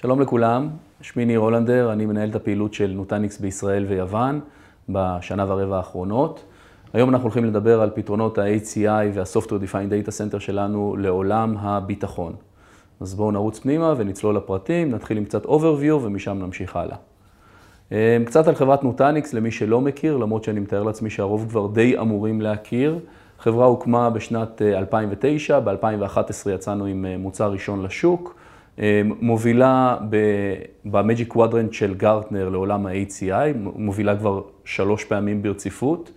שלום לכולם, שמי ניר הולנדר, אני מנהל את הפעילות של נוטניקס בישראל ויוון בשנה ורבע האחרונות. היום אנחנו הולכים לדבר על פתרונות ה-HCI וה-Software Defined Data Center שלנו לעולם הביטחון. אז בואו נרוץ פנימה ונצלול לפרטים, נתחיל עם קצת overview ומשם נמשיך הלאה. אמ, קצת על חברת נוטניקס, למי שלא מכיר, למרות שאני מתאר לעצמי שהרוב כבר די אמורים להכיר. חברה הוקמה בשנת 2009, אה, ב-2011 יצאנו עם אה, מוצר ראשון לשוק. אמ, מובילה ב Magic Quadrant של גרטנר לעולם ה-HCI, מובילה כבר שלוש פעמים ברציפות.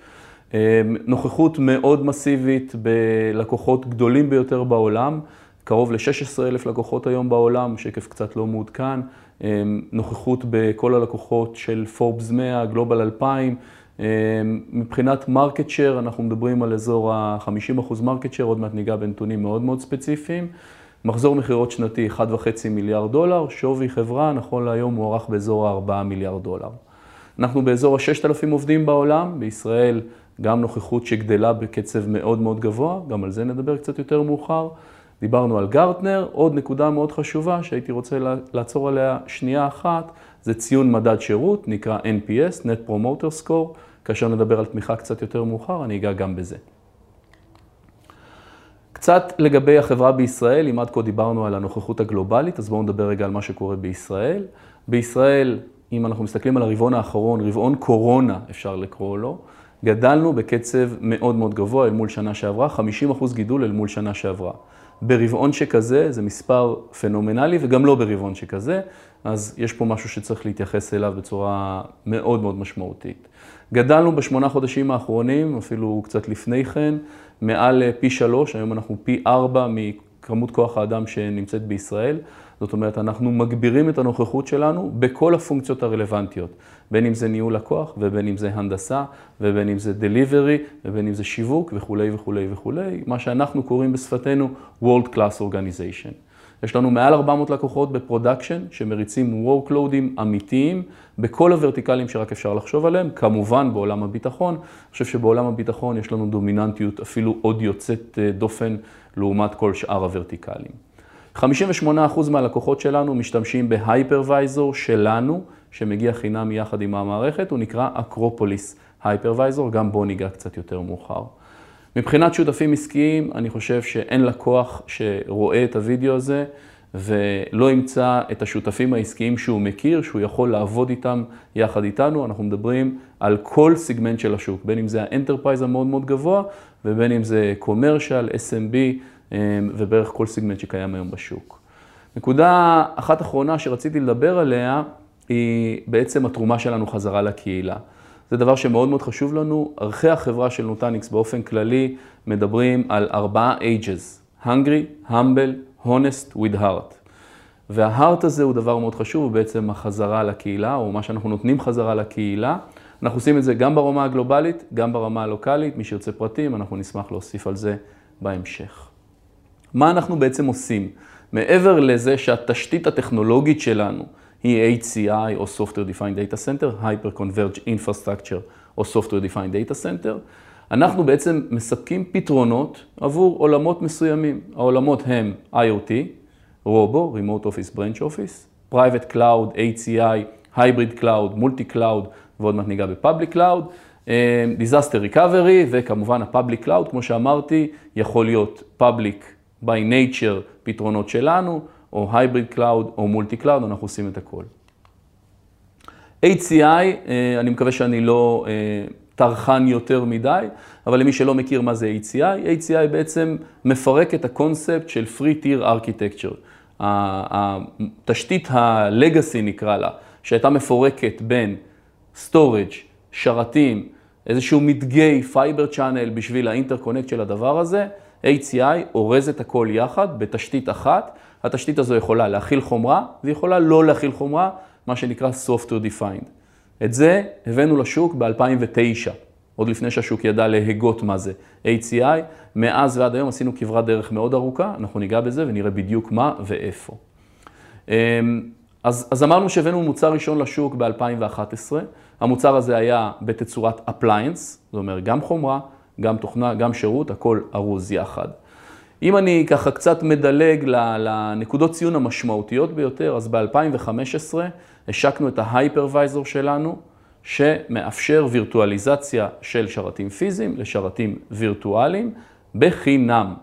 אמ, נוכחות מאוד מסיבית בלקוחות גדולים ביותר בעולם, קרוב ל-16 אלף לקוחות היום בעולם, שקף קצת לא מעודכן. אמ, נוכחות בכל הלקוחות של פורבס 100, Global 2000. מבחינת market share, אנחנו מדברים על אזור ה-50% market share, עוד מעט ניגע בנתונים מאוד מאוד ספציפיים. מחזור מכירות שנתי 1.5 מיליארד דולר, שווי חברה נכון להיום מוערך באזור ה-4 מיליארד דולר. אנחנו באזור ה-6,000 עובדים בעולם, בישראל גם נוכחות שגדלה בקצב מאוד מאוד גבוה, גם על זה נדבר קצת יותר מאוחר. דיברנו על גרטנר, עוד נקודה מאוד חשובה שהייתי רוצה לעצור עליה שנייה אחת, זה ציון מדד שירות, נקרא NPS, Net Promoter Score, כאשר נדבר על תמיכה קצת יותר מאוחר, אני אגע גם בזה. קצת לגבי החברה בישראל, אם עד כה דיברנו על הנוכחות הגלובלית, אז בואו נדבר רגע על מה שקורה בישראל. בישראל, אם אנחנו מסתכלים על הרבעון האחרון, רבעון קורונה אפשר לקרוא לו, גדלנו בקצב מאוד מאוד גבוה אל מול שנה שעברה, 50% גידול אל מול שנה שעברה. ברבעון שכזה זה מספר פנומנלי וגם לא ברבעון שכזה, אז יש פה משהו שצריך להתייחס אליו בצורה מאוד מאוד משמעותית. גדלנו בשמונה חודשים האחרונים, אפילו קצת לפני כן, מעל פי שלוש, היום אנחנו פי ארבע מכמות כוח האדם שנמצאת בישראל. זאת אומרת, אנחנו מגבירים את הנוכחות שלנו בכל הפונקציות הרלוונטיות, בין אם זה ניהול לקוח, ובין אם זה הנדסה, ובין אם זה delivery, ובין אם זה שיווק וכולי וכולי וכולי, מה שאנחנו קוראים בשפתנו World Class Organization. יש לנו מעל 400 לקוחות ב production שמריצים workloadים אמיתיים בכל ה verticalים שרק אפשר לחשוב עליהם, כמובן בעולם הביטחון. אני חושב שבעולם הביטחון יש לנו דומיננטיות אפילו עוד יוצאת אה, דופן לעומת כל שאר ה verticalים. 58% מהלקוחות שלנו משתמשים ב hypervisor שלנו, שמגיע חינם יחד עם המערכת, הוא נקרא Acropolis Hypervisor, גם בו ניגע קצת יותר מאוחר. מבחינת שותפים עסקיים, אני חושב שאין לקוח שרואה את הוידאו הזה ולא ימצא את השותפים העסקיים שהוא מכיר, שהוא יכול לעבוד איתם יחד איתנו. אנחנו מדברים על כל סיגמנט של השוק, בין אם זה ה enterprise המאוד מאוד גבוה ובין אם זה קומרשל, SMB אמ, ובערך כל סיגמנט שקיים היום בשוק. נקודה אחת אחרונה שרציתי לדבר עליה היא בעצם התרומה שלנו חזרה לקהילה. זה דבר שמאוד מאוד חשוב לנו. ערכי החברה של נוטניקס באופן כללי מדברים על ארבעה ages, hungry, humble, honest with heart. וההארט הזה הוא דבר מאוד חשוב, הוא בעצם החזרה לקהילה, או מה שאנחנו נותנים חזרה לקהילה. אנחנו עושים את זה גם ברמה הגלובלית, גם ברמה הלוקאלית. מי שירצה פרטים, אנחנו נשמח להוסיף על זה בהמשך. מה אנחנו בעצם עושים? מעבר לזה שהתשתית הטכנולוגית שלנו היא HCI או Software Defined Data Center, Hyper Converged Infrastructure או Software Defined Data Center. אנחנו בעצם מספקים פתרונות עבור עולמות מסוימים. העולמות הם IoT, רובו, Remote Office, Branch Office, Private Cloud, HCI, Hybrid Cloud, Multi Cloud ועוד מעט ניגע ב-Public Cloud, אה, Disaster Recovery וכמובן ה-Public Cloud, כמו שאמרתי, יכול להיות Public by Nature פתרונות שלנו, או Hybrid Cloud או Multi Cloud, אנחנו עושים את הכל. HCI, אה, אני מקווה שאני לא אה, טרחן יותר מדי, אבל למי שלא מכיר מה זה HCI, HCI בעצם מפרק את הקונספט של Free Tier Architecture. התשתית ה-Legacy נקרא לה, שהייתה מפורקת בין Storage, שרתים, איזשהו מדגי Fiber Channel בשביל האינטרקונקט של הדבר הזה, HCI אורז את הכל יחד בתשתית אחת. התשתית הזו יכולה להכיל חומרה ויכולה לא להכיל חומרה, מה שנקרא Software Defined. את זה הבאנו לשוק ב-2009, עוד לפני שהשוק ידע להגות מה זה HCI. מאז ועד היום עשינו כברת דרך מאוד ארוכה, אנחנו ניגע בזה ונראה בדיוק מה ואיפה. אמ, אז, אז אמרנו שהבאנו מוצר ראשון לשוק ב-2011. המוצר הזה היה בתצורת appliance, זאת אומרת גם חומרה, גם תוכנה, גם שירות, הכל ארוז יחד. אם אני ככה קצת מדלג לנקודות ציון המשמעותיות ביותר, אז ב-2015 השקנו את ההייפרוויזור שלנו, שמאפשר וירטואליזציה של שרתים פיזיים לשרתים וירטואליים בחינם.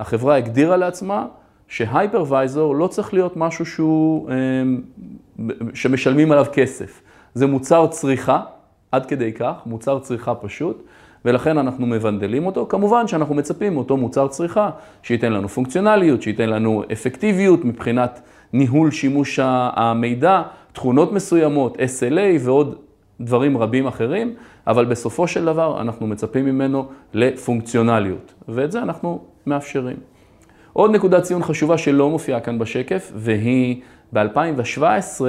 החברה הגדירה לעצמה שהייפרוויזור לא צריך להיות משהו שהוא, אמ, שמשלמים עליו כסף. זה מוצר צריכה, עד כדי כך, מוצר צריכה פשוט, ולכן אנחנו מבנדלים אותו. כמובן שאנחנו מצפים מאותו מוצר צריכה, שייתן לנו פונקציונליות, שייתן לנו אפקטיביות מבחינת ניהול שימוש המידע, תכונות מסוימות, SLA ועוד דברים רבים אחרים, אבל בסופו של דבר אנחנו מצפים ממנו לפונקציונליות, ואת זה אנחנו מאפשרים. עוד נקודת ציון חשובה שלא מופיעה כאן בשקף, והיא ב-2017,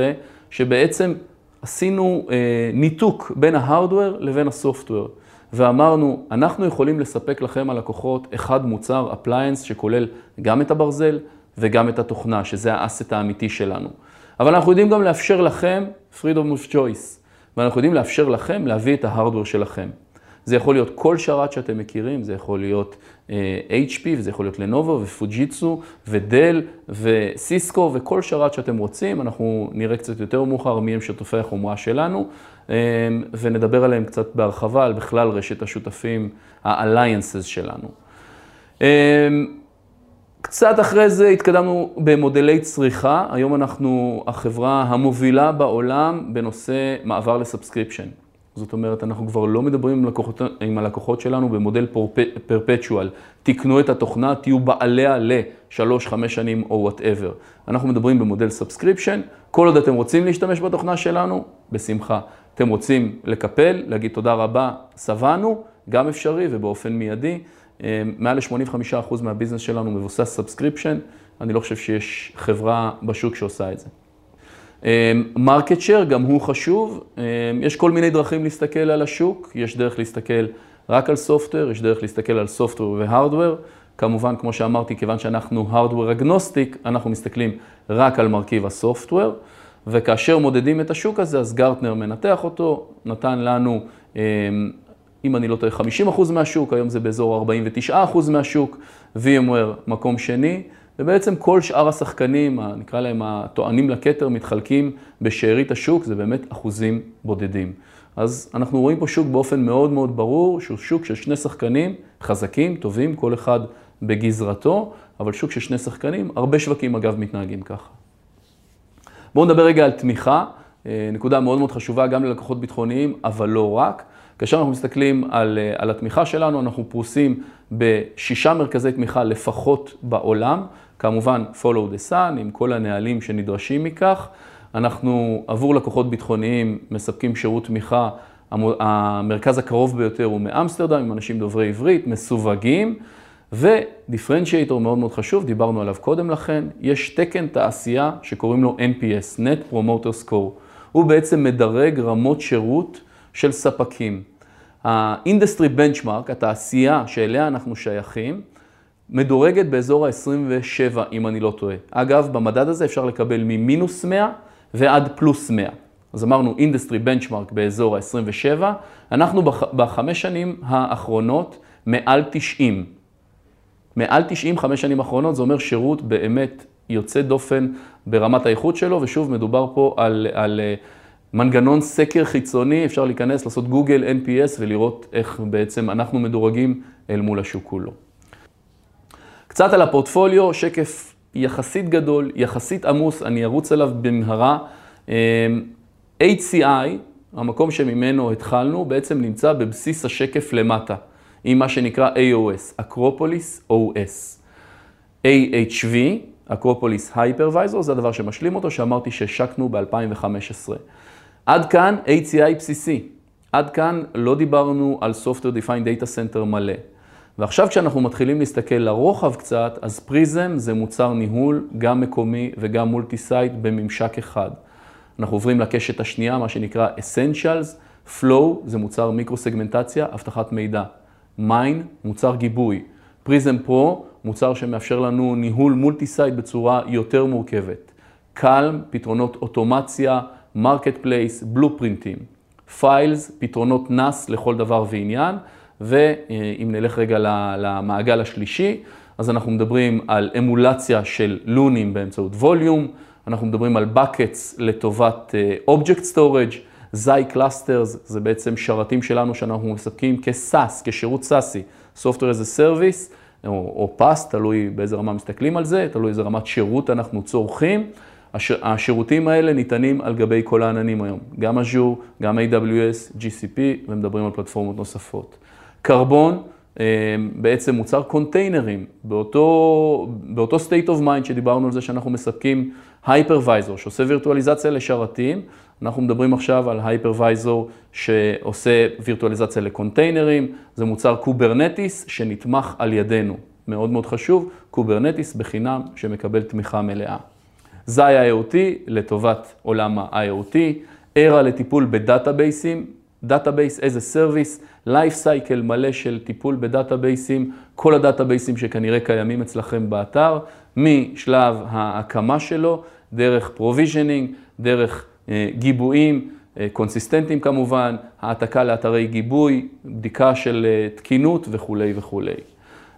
שבעצם עשינו אה, ניתוק בין ההארדוור לבין הסופטוור, ואמרנו, אנחנו יכולים לספק לכם הלקוחות אחד מוצר, אפליינס, שכולל גם את הברזל וגם את התוכנה, שזה האסט האמיתי שלנו. אבל אנחנו יודעים גם לאפשר לכם freedom of choice, ואנחנו יודעים לאפשר לכם להביא את ההארדוור שלכם. זה יכול להיות כל שרת שאתם מכירים, זה יכול להיות uh, HP, וזה יכול להיות לנובו ופוג'יצו ודל וסיסקו וכל שרת שאתם רוצים. אנחנו נראה קצת יותר מאוחר מי הם שותפי החומרה שלנו, ונדבר עליהם קצת בהרחבה, על בכלל רשת השותפים, ה-alliances שלנו. Um, קצת אחרי זה התקדמנו במודלי צריכה, היום אנחנו החברה המובילה בעולם בנושא מעבר ל subscription. זאת אומרת, אנחנו כבר לא מדברים עם, לקוחות, עם הלקוחות שלנו במודל perpetual. תקנו את התוכנה, תהיו בעליה לשלוש, חמש שנים או whatever. אנחנו מדברים במודל subscription, כל עוד אתם רוצים להשתמש בתוכנה שלנו, בשמחה. אתם רוצים לקפל, להגיד תודה רבה, שבענו, גם אפשרי ובאופן מיידי. אה, מעל ל-85% מה business שלנו מבוסס subscription, אני לא חושב שיש חברה בשוק שעושה את זה. market אמ, share, גם הוא חשוב. אמ, יש כל מיני דרכים להסתכל על השוק, יש דרך להסתכל רק על software, יש דרך להסתכל על software ו hardware. כמובן, כמו שאמרתי, כיוון שאנחנו hardware agnostic, אנחנו מסתכלים רק על מרכיב ה software, וכאשר מודדים את השוק הזה, אז גרטנר מנתח אותו, נתן לנו, אמ, אם אני לא טועה, 50% מהשוק, היום זה באזור 49% מהשוק, VMware מקום שני. ובעצם כל שאר השחקנים, נקרא להם הטוענים לכתר, מתחלקים בשארית השוק, זה באמת אחוזים בודדים. אז אנחנו רואים פה שוק באופן מאוד מאוד ברור, שהוא שוק של שני שחקנים חזקים, טובים, כל אחד בגזרתו, אבל שוק של שני שחקנים, הרבה שווקים אגב מתנהגים ככה. בואו נדבר רגע על תמיכה, אה, נקודה מאוד מאוד חשובה גם ללקוחות ביטחוניים, אבל לא רק. כאשר אנחנו מסתכלים על, אה, על התמיכה שלנו, אנחנו פרוסים בשישה מרכזי תמיכה לפחות בעולם, כמובן follow the sun עם כל הנהלים שנדרשים מכך. אנחנו עבור לקוחות ביטחוניים מספקים שירות תמיכה, המרכז הקרוב ביותר הוא מאמסטרדם, עם אנשים דוברי עברית, מסווגים, ודיפרנציאטור מאוד מאוד חשוב, דיברנו עליו קודם לכן, יש תקן תעשייה שקוראים לו NPS, Net Promoter Score. הוא בעצם מדרג רמות שירות של ספקים. ה-industry benchmark, התעשייה שאליה אנחנו שייכים, מדורגת באזור ה-27, אם אני לא טועה. אגב, במדד הזה אפשר לקבל ממינוס 100 ועד פלוס 100. אז אמרנו industry benchmark באזור ה-27, אנחנו בח, בחמש שנים האחרונות מעל 90. מעל 90 חמש שנים האחרונות, זה אומר שירות באמת יוצא דופן ברמת האיכות שלו, ושוב, מדובר פה על, על אה, מנגנון סקר חיצוני, אפשר להיכנס, לעשות גוגל NPS ולראות איך בעצם אנחנו מדורגים אל מול השוק כולו. קצת על הפורטפוליו, שקף יחסית גדול, יחסית עמוס, אני ארוץ עליו במהרה. אמ, HCI, המקום שממנו התחלנו, בעצם נמצא בבסיס השקף למטה, עם מה שנקרא AOS, אקרופוליס OS. AHV, Acropolis Hypervisor, זה הדבר שמשלים אותו, שאמרתי שהשקנו ב-2015. עד כאן HCI בסיסי. עד כאן לא דיברנו על Software Defined Data Center מלא. ועכשיו כשאנחנו מתחילים להסתכל לרוחב קצת, אז Prism זה מוצר ניהול, גם מקומי וגם multi-site בממשק אחד. אנחנו עוברים לקשת השנייה, מה שנקרא Essentials, Flow זה מוצר מיקרו-סגמנטציה, אבטחת מידע. Mine, מוצר גיבוי. Prism Pro, מוצר שמאפשר לנו ניהול multi-site בצורה יותר מורכבת. Calm, פתרונות אוטומציה, marketplace, blueprintים. Files, פתרונות NAS לכל דבר ועניין. ואם נלך רגע למעגל השלישי, אז אנחנו מדברים על אמולציה של לונים באמצעות volume, אנחנו מדברים על buckets לטובת אה, Object Storage, זי Clusters, זה בעצם שרתים שלנו שאנחנו מספקים כסאס, כשירות סאסי, Software as a Service, או, או פס, תלוי באיזה רמה מסתכלים על זה, תלוי איזה רמת שירות אנחנו צורכים. השירותים האלה ניתנים על גבי כל העננים היום, גם Azure, גם AWS, GCP, ומדברים על פלטפורמות נוספות. קרבון, אה, בעצם מוצר קונטיינרים, באותו, באותו state of mind שדיברנו על זה שאנחנו מספקים hypervisor שעושה וירטואליזציה לשרתים, אנחנו מדברים עכשיו על hypervisor שעושה וירטואליזציה לקונטיינרים, זה מוצר Kubernetes שנתמך על ידינו, מאוד מאוד חשוב, Kubernetes בחינם שמקבל תמיכה מלאה. Xi IoT לטובת עולם ה-IoT, ERA לטיפול בדאטאבייסים, database as a service, life cycle מלא של טיפול בדאטאבייסים, כל הדאטאבייסים שכנראה קיימים אצלכם באתר, משלב ההקמה שלו, דרך provisioning, דרך גיבויים, אה, קונסיסטנטים כמובן, העתקה לאתרי גיבוי, בדיקה של אה, תקינות וכולי וכולי.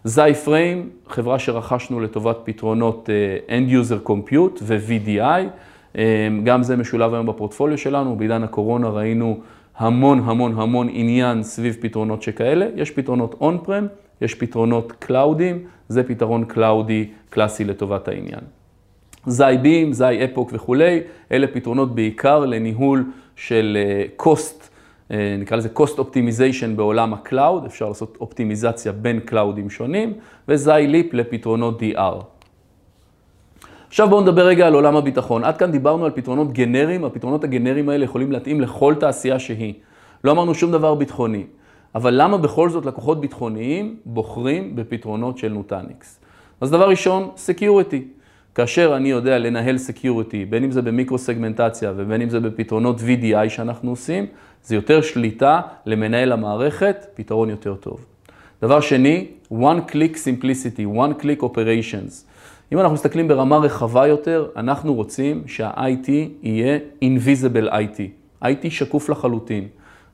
Xi Frame, חברה שרכשנו לטובת פתרונות End User Compute ו-VDI, גם זה משולב היום בפורטפוליו שלנו, בעידן הקורונה ראינו המון המון המון עניין סביב פתרונות שכאלה, יש פתרונות on-prem, יש פתרונות קלאודיים, זה פתרון קלאודי קלאסי לטובת העניין. Xi Beam, Xi Epoch וכולי, אלה פתרונות בעיקר לניהול של אה, cost, אה, נקרא לזה cost optimization בעולם ה cloud, אפשר לעשות אופטימיזציה בין קלאודים שונים, ו Xi Leap לפתרונות DR. עכשיו בואו נדבר רגע על עולם הביטחון. עד כאן דיברנו על פתרונות גנריים, הפתרונות הגנריים האלה יכולים להתאים לכל תעשייה שהיא. לא אמרנו שום דבר ביטחוני. אבל למה בכל זאת לקוחות ביטחוניים בוחרים בפתרונות של Nutanix? אז דבר ראשון, security. כאשר אני יודע לנהל security, בין אם זה במיקרו-סגמנטציה ובין אם זה בפתרונות VDI שאנחנו עושים, זה יותר שליטה למנהל המערכת, פתרון יותר טוב. דבר שני, one click simplicity, one click operations. אם אנחנו מסתכלים ברמה רחבה יותר, אנחנו רוצים שה-IT יהיה invisible IT. IT שקוף לחלוטין.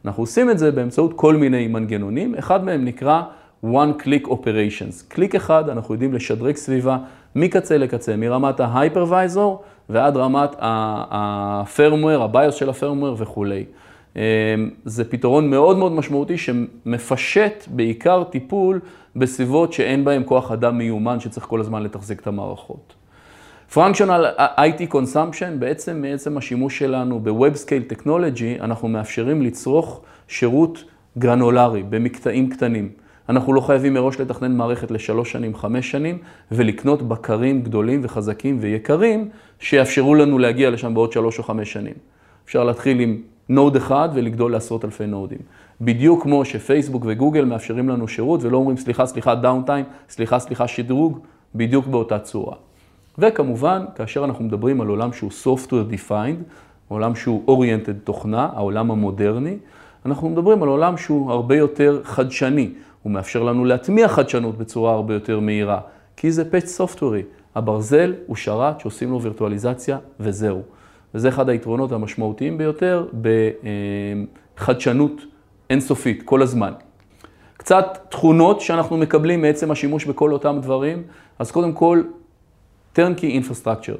אנחנו עושים את זה באמצעות כל מיני מנגנונים, אחד מהם נקרא one click operations. קליק אחד, אנחנו יודעים לשדרג סביבה מקצה לקצה, מרמת ההייפרוויזור ועד רמת הפרמוור, הביוס של הפרמוור וכולי. אמ, זה פתרון מאוד מאוד משמעותי שמפשט בעיקר טיפול בסביבות שאין בהן כוח אדם מיומן שצריך כל הזמן לתחזק את המערכות. Functional IT Consumption, בעצם מעצם השימוש שלנו ב-Web Scale Technology, אנחנו מאפשרים לצרוך שירות גרנולרי במקטעים קטנים. אנחנו לא חייבים מראש לתכנן מערכת לשלוש שנים, חמש שנים, ולקנות בקרים גדולים וחזקים ויקרים, שיאפשרו לנו להגיע לשם בעוד שלוש או חמש שנים. אפשר להתחיל עם node אחד ולגדול לעשרות אלפי נודים. בדיוק כמו שפייסבוק וגוגל מאפשרים לנו שירות ולא אומרים סליחה, סליחה, downtime, סליחה, סליחה, שדרוג, בדיוק באותה צורה. וכמובן, כאשר אנחנו מדברים על עולם שהוא Software Defined, עולם שהוא Oriented תוכנה, העולם המודרני, אנחנו מדברים על עולם שהוא הרבה יותר חדשני. הוא מאפשר לנו להטמיע חדשנות בצורה הרבה יותר מהירה, כי זה פאץ' סופטוורי. הברזל הוא שרת שעושים לו וירטואליזציה וזהו. וזה אחד היתרונות המשמעותיים ביותר בחדשנות אינסופית, כל הזמן. קצת תכונות שאנחנו מקבלים מעצם השימוש בכל אותם דברים, אז קודם כל, turnkey infrastructure,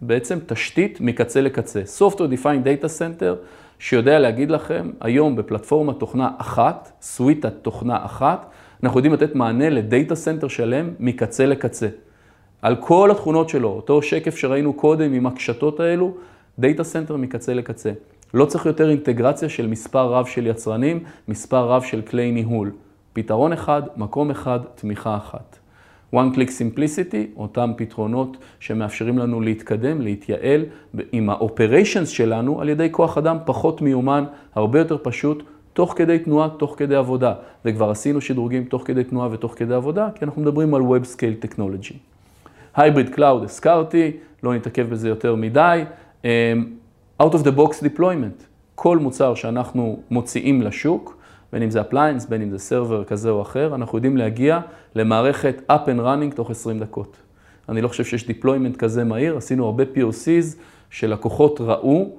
בעצם תשתית מקצה לקצה. Software Defined Data Center, שיודע להגיד לכם, היום בפלטפורמת תוכנה אחת, סוויטת תוכנה אחת, אנחנו יודעים לתת מענה ל data center שלם מקצה לקצה. על כל התכונות שלו, אותו שקף שראינו קודם עם הקשתות האלו, data center מקצה לקצה. לא צריך יותר אינטגרציה של מספר רב של יצרנים, מספר רב של כלי ניהול. פתרון אחד, מקום אחד, תמיכה אחת. One Click Simplicity, אותם פתרונות שמאפשרים לנו להתקדם, להתייעל עם ה-operations שלנו על ידי כוח אדם פחות מיומן, הרבה יותר פשוט, תוך כדי תנועה, תוך כדי עבודה. וכבר עשינו שדרוגים תוך כדי תנועה ותוך כדי עבודה, כי אנחנו מדברים על Web Scale Technology. Hybrid Cloud הזכרתי, לא נתעכב בזה יותר מדי. אמ, out of the box deployment, כל מוצר שאנחנו מוציאים לשוק, בין אם זה אפליינס, בין אם זה סרבר כזה או אחר, אנחנו יודעים להגיע למערכת up and running תוך 20 דקות. אני לא חושב שיש deployment כזה מהיר, עשינו הרבה POCs שלקוחות ראו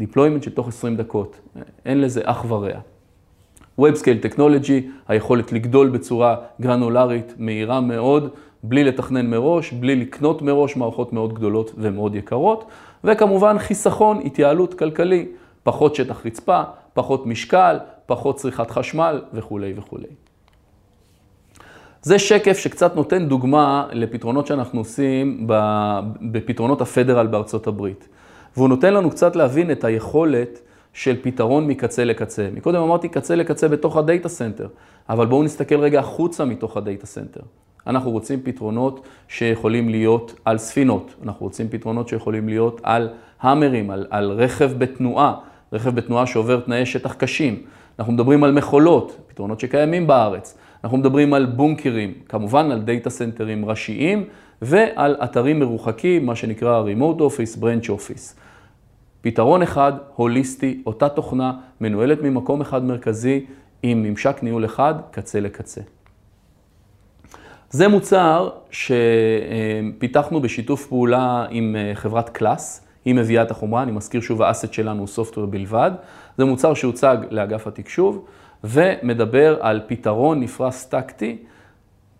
deployment של תוך 20 דקות. אין לזה אח ורע. Web Scale Technology, היכולת לגדול בצורה גרנולרית, מהירה מאוד, בלי לתכנן מראש, בלי לקנות מראש מערכות מאוד גדולות ומאוד יקרות, וכמובן חיסכון, התייעלות כלכלי, פחות שטח רצפה, פחות משקל, פחות צריכת חשמל וכולי וכולי. זה שקף שקצת נותן דוגמה לפתרונות שאנחנו עושים בפתרונות ה federal בארצות הברית. והוא נותן לנו קצת להבין את היכולת של פתרון מקצה לקצה. מקודם אמרתי קצה לקצה בתוך ה data center, אבל בואו נסתכל רגע החוצה מתוך ה data center. אנחנו רוצים פתרונות שיכולים להיות על ספינות, אנחנו רוצים פתרונות שיכולים להיות על האמרים, על, על רכב בתנועה, רכב בתנועה שעובר תנאי שטח קשים. אנחנו מדברים על מכולות, פתרונות שקיימים בארץ. אנחנו מדברים על בונקרים, כמובן על דאטה סנטרים ראשיים ועל אתרים מרוחקים, מה שנקרא Remote Office, Branch Office. פתרון אחד, הוליסטי, אותה תוכנה, מנוהלת ממקום אחד מרכזי, עם ממשק ניהול אחד, קצה לקצה. זה מוצר שפיתחנו בשיתוף פעולה עם אה, חברת Klas, היא מביאה את החומרה, אני מזכיר שוב, ה asset שלנו הוא software בלבד. זה מוצר שהוצג לאגף התקשוב, ומדבר על פתרון נפרס טקטי,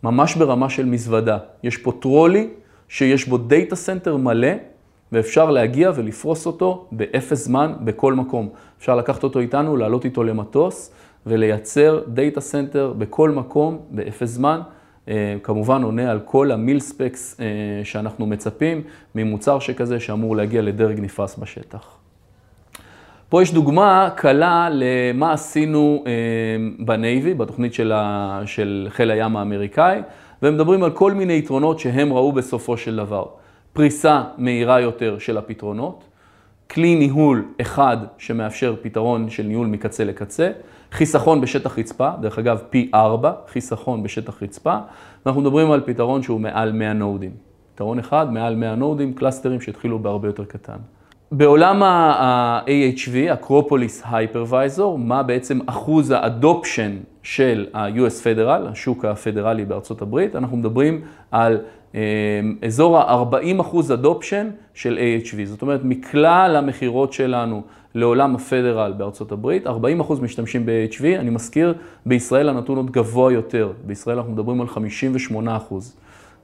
ממש ברמה של מזוודה. יש פה טרולי שיש בו data center מלא, ואפשר להגיע ולפרוס אותו באפס זמן בכל מקום. אפשר לקחת אותו איתנו, לעלות איתו למטוס ולייצר data center בכל מקום באפס זמן. אה, כמובן עונה על כל ה mil specs אה, שאנחנו מצפים ממוצר שכזה שאמור להגיע לדרג נפרס בשטח. פה יש דוגמה קלה למה עשינו אה, ב Navy, בתוכנית של, של חיל הים האמריקאי, והם מדברים על כל מיני יתרונות שהם ראו בסופו של דבר. פריסה מהירה יותר של הפתרונות, כלי ניהול אחד שמאפשר פתרון של ניהול מקצה לקצה, חיסכון בשטח רצפה, דרך אגב פי 4, חיסכון בשטח רצפה, ואנחנו מדברים על פתרון שהוא מעל 100 nodes. פתרון אחד, מעל 100 nodes, clusterים שהתחילו בהרבה יותר קטן. בעולם ה-AHV, Acropolis Hypervisor, מה בעצם אחוז ה adoption של ה-US Federal, השוק הפדרלי בארצות הברית, אנחנו מדברים על אה, אזור ה-40 אחוז אדופשן של AHV. זאת אומרת, מכלל המכירות שלנו לעולם הפדרל בארצות הברית, 40 אחוז משתמשים ב-AHV. אני מזכיר, בישראל הנתון עוד גבוה יותר. בישראל אנחנו מדברים על 58 אחוז.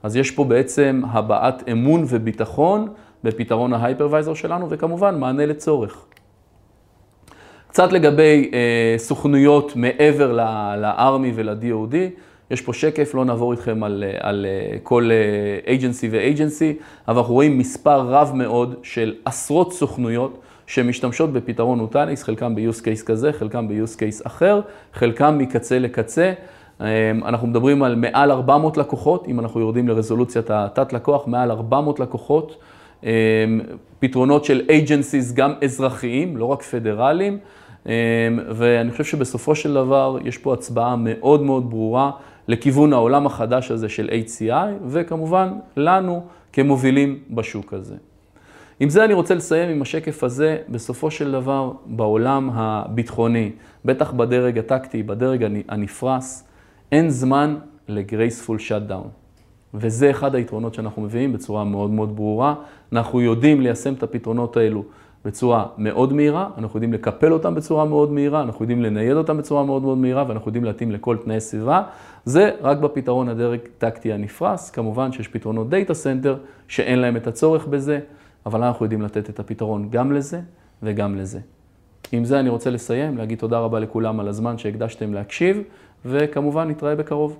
אז יש פה בעצם הבעת אמון וביטחון בפתרון ההייפרוויזר שלנו, וכמובן מענה לצורך. קצת לגבי אה, סוכנויות מעבר ל-ARMY ול-DOD, יש פה שקף, לא נעבור איתכם על, אה, על אה, כל אייג'נסי אה, ואייג'נסי, אבל אנחנו רואים מספר רב מאוד של עשרות סוכנויות שמשתמשות בפתרון אוטליס, חלקם ב-use case כזה, חלקם ב-use case אחר, חלקם מקצה לקצה. אנחנו מדברים על מעל 400 לקוחות, אם אנחנו יורדים לרזולוציית התת-לקוח, מעל 400 לקוחות. פתרונות של agencies גם אזרחיים, לא רק פדרליים. ואני חושב שבסופו של דבר יש פה הצבעה מאוד מאוד ברורה לכיוון העולם החדש הזה של HCI, וכמובן לנו כמובילים בשוק הזה. עם זה אני רוצה לסיים עם השקף הזה, בסופו של דבר בעולם הביטחוני, בטח בדרג הטקטי, בדרג הנפרס, אין זמן ל graceful shutdown. וזה אחד היתרונות שאנחנו מביאים בצורה מאוד מאוד ברורה. אנחנו יודעים ליישם את הפתרונות האלו בצורה מאוד מהירה, אנחנו יודעים לקפל אותם בצורה מאוד מהירה, אנחנו יודעים לנייד אותם בצורה מאוד מאוד מהירה ואנחנו יודעים להתאים לכל תנאי סביבה. זה רק בפתרון הדרג טקטי הנפרס, כמובן שיש פתרונות data center שאין להם את הצורך בזה, אבל אנחנו יודעים לתת את הפתרון גם לזה וגם לזה. עם זה אני רוצה לסיים, להגיד תודה רבה לכולם על הזמן שהקדשתם להקשיב, וכמובן נתראה בקרוב.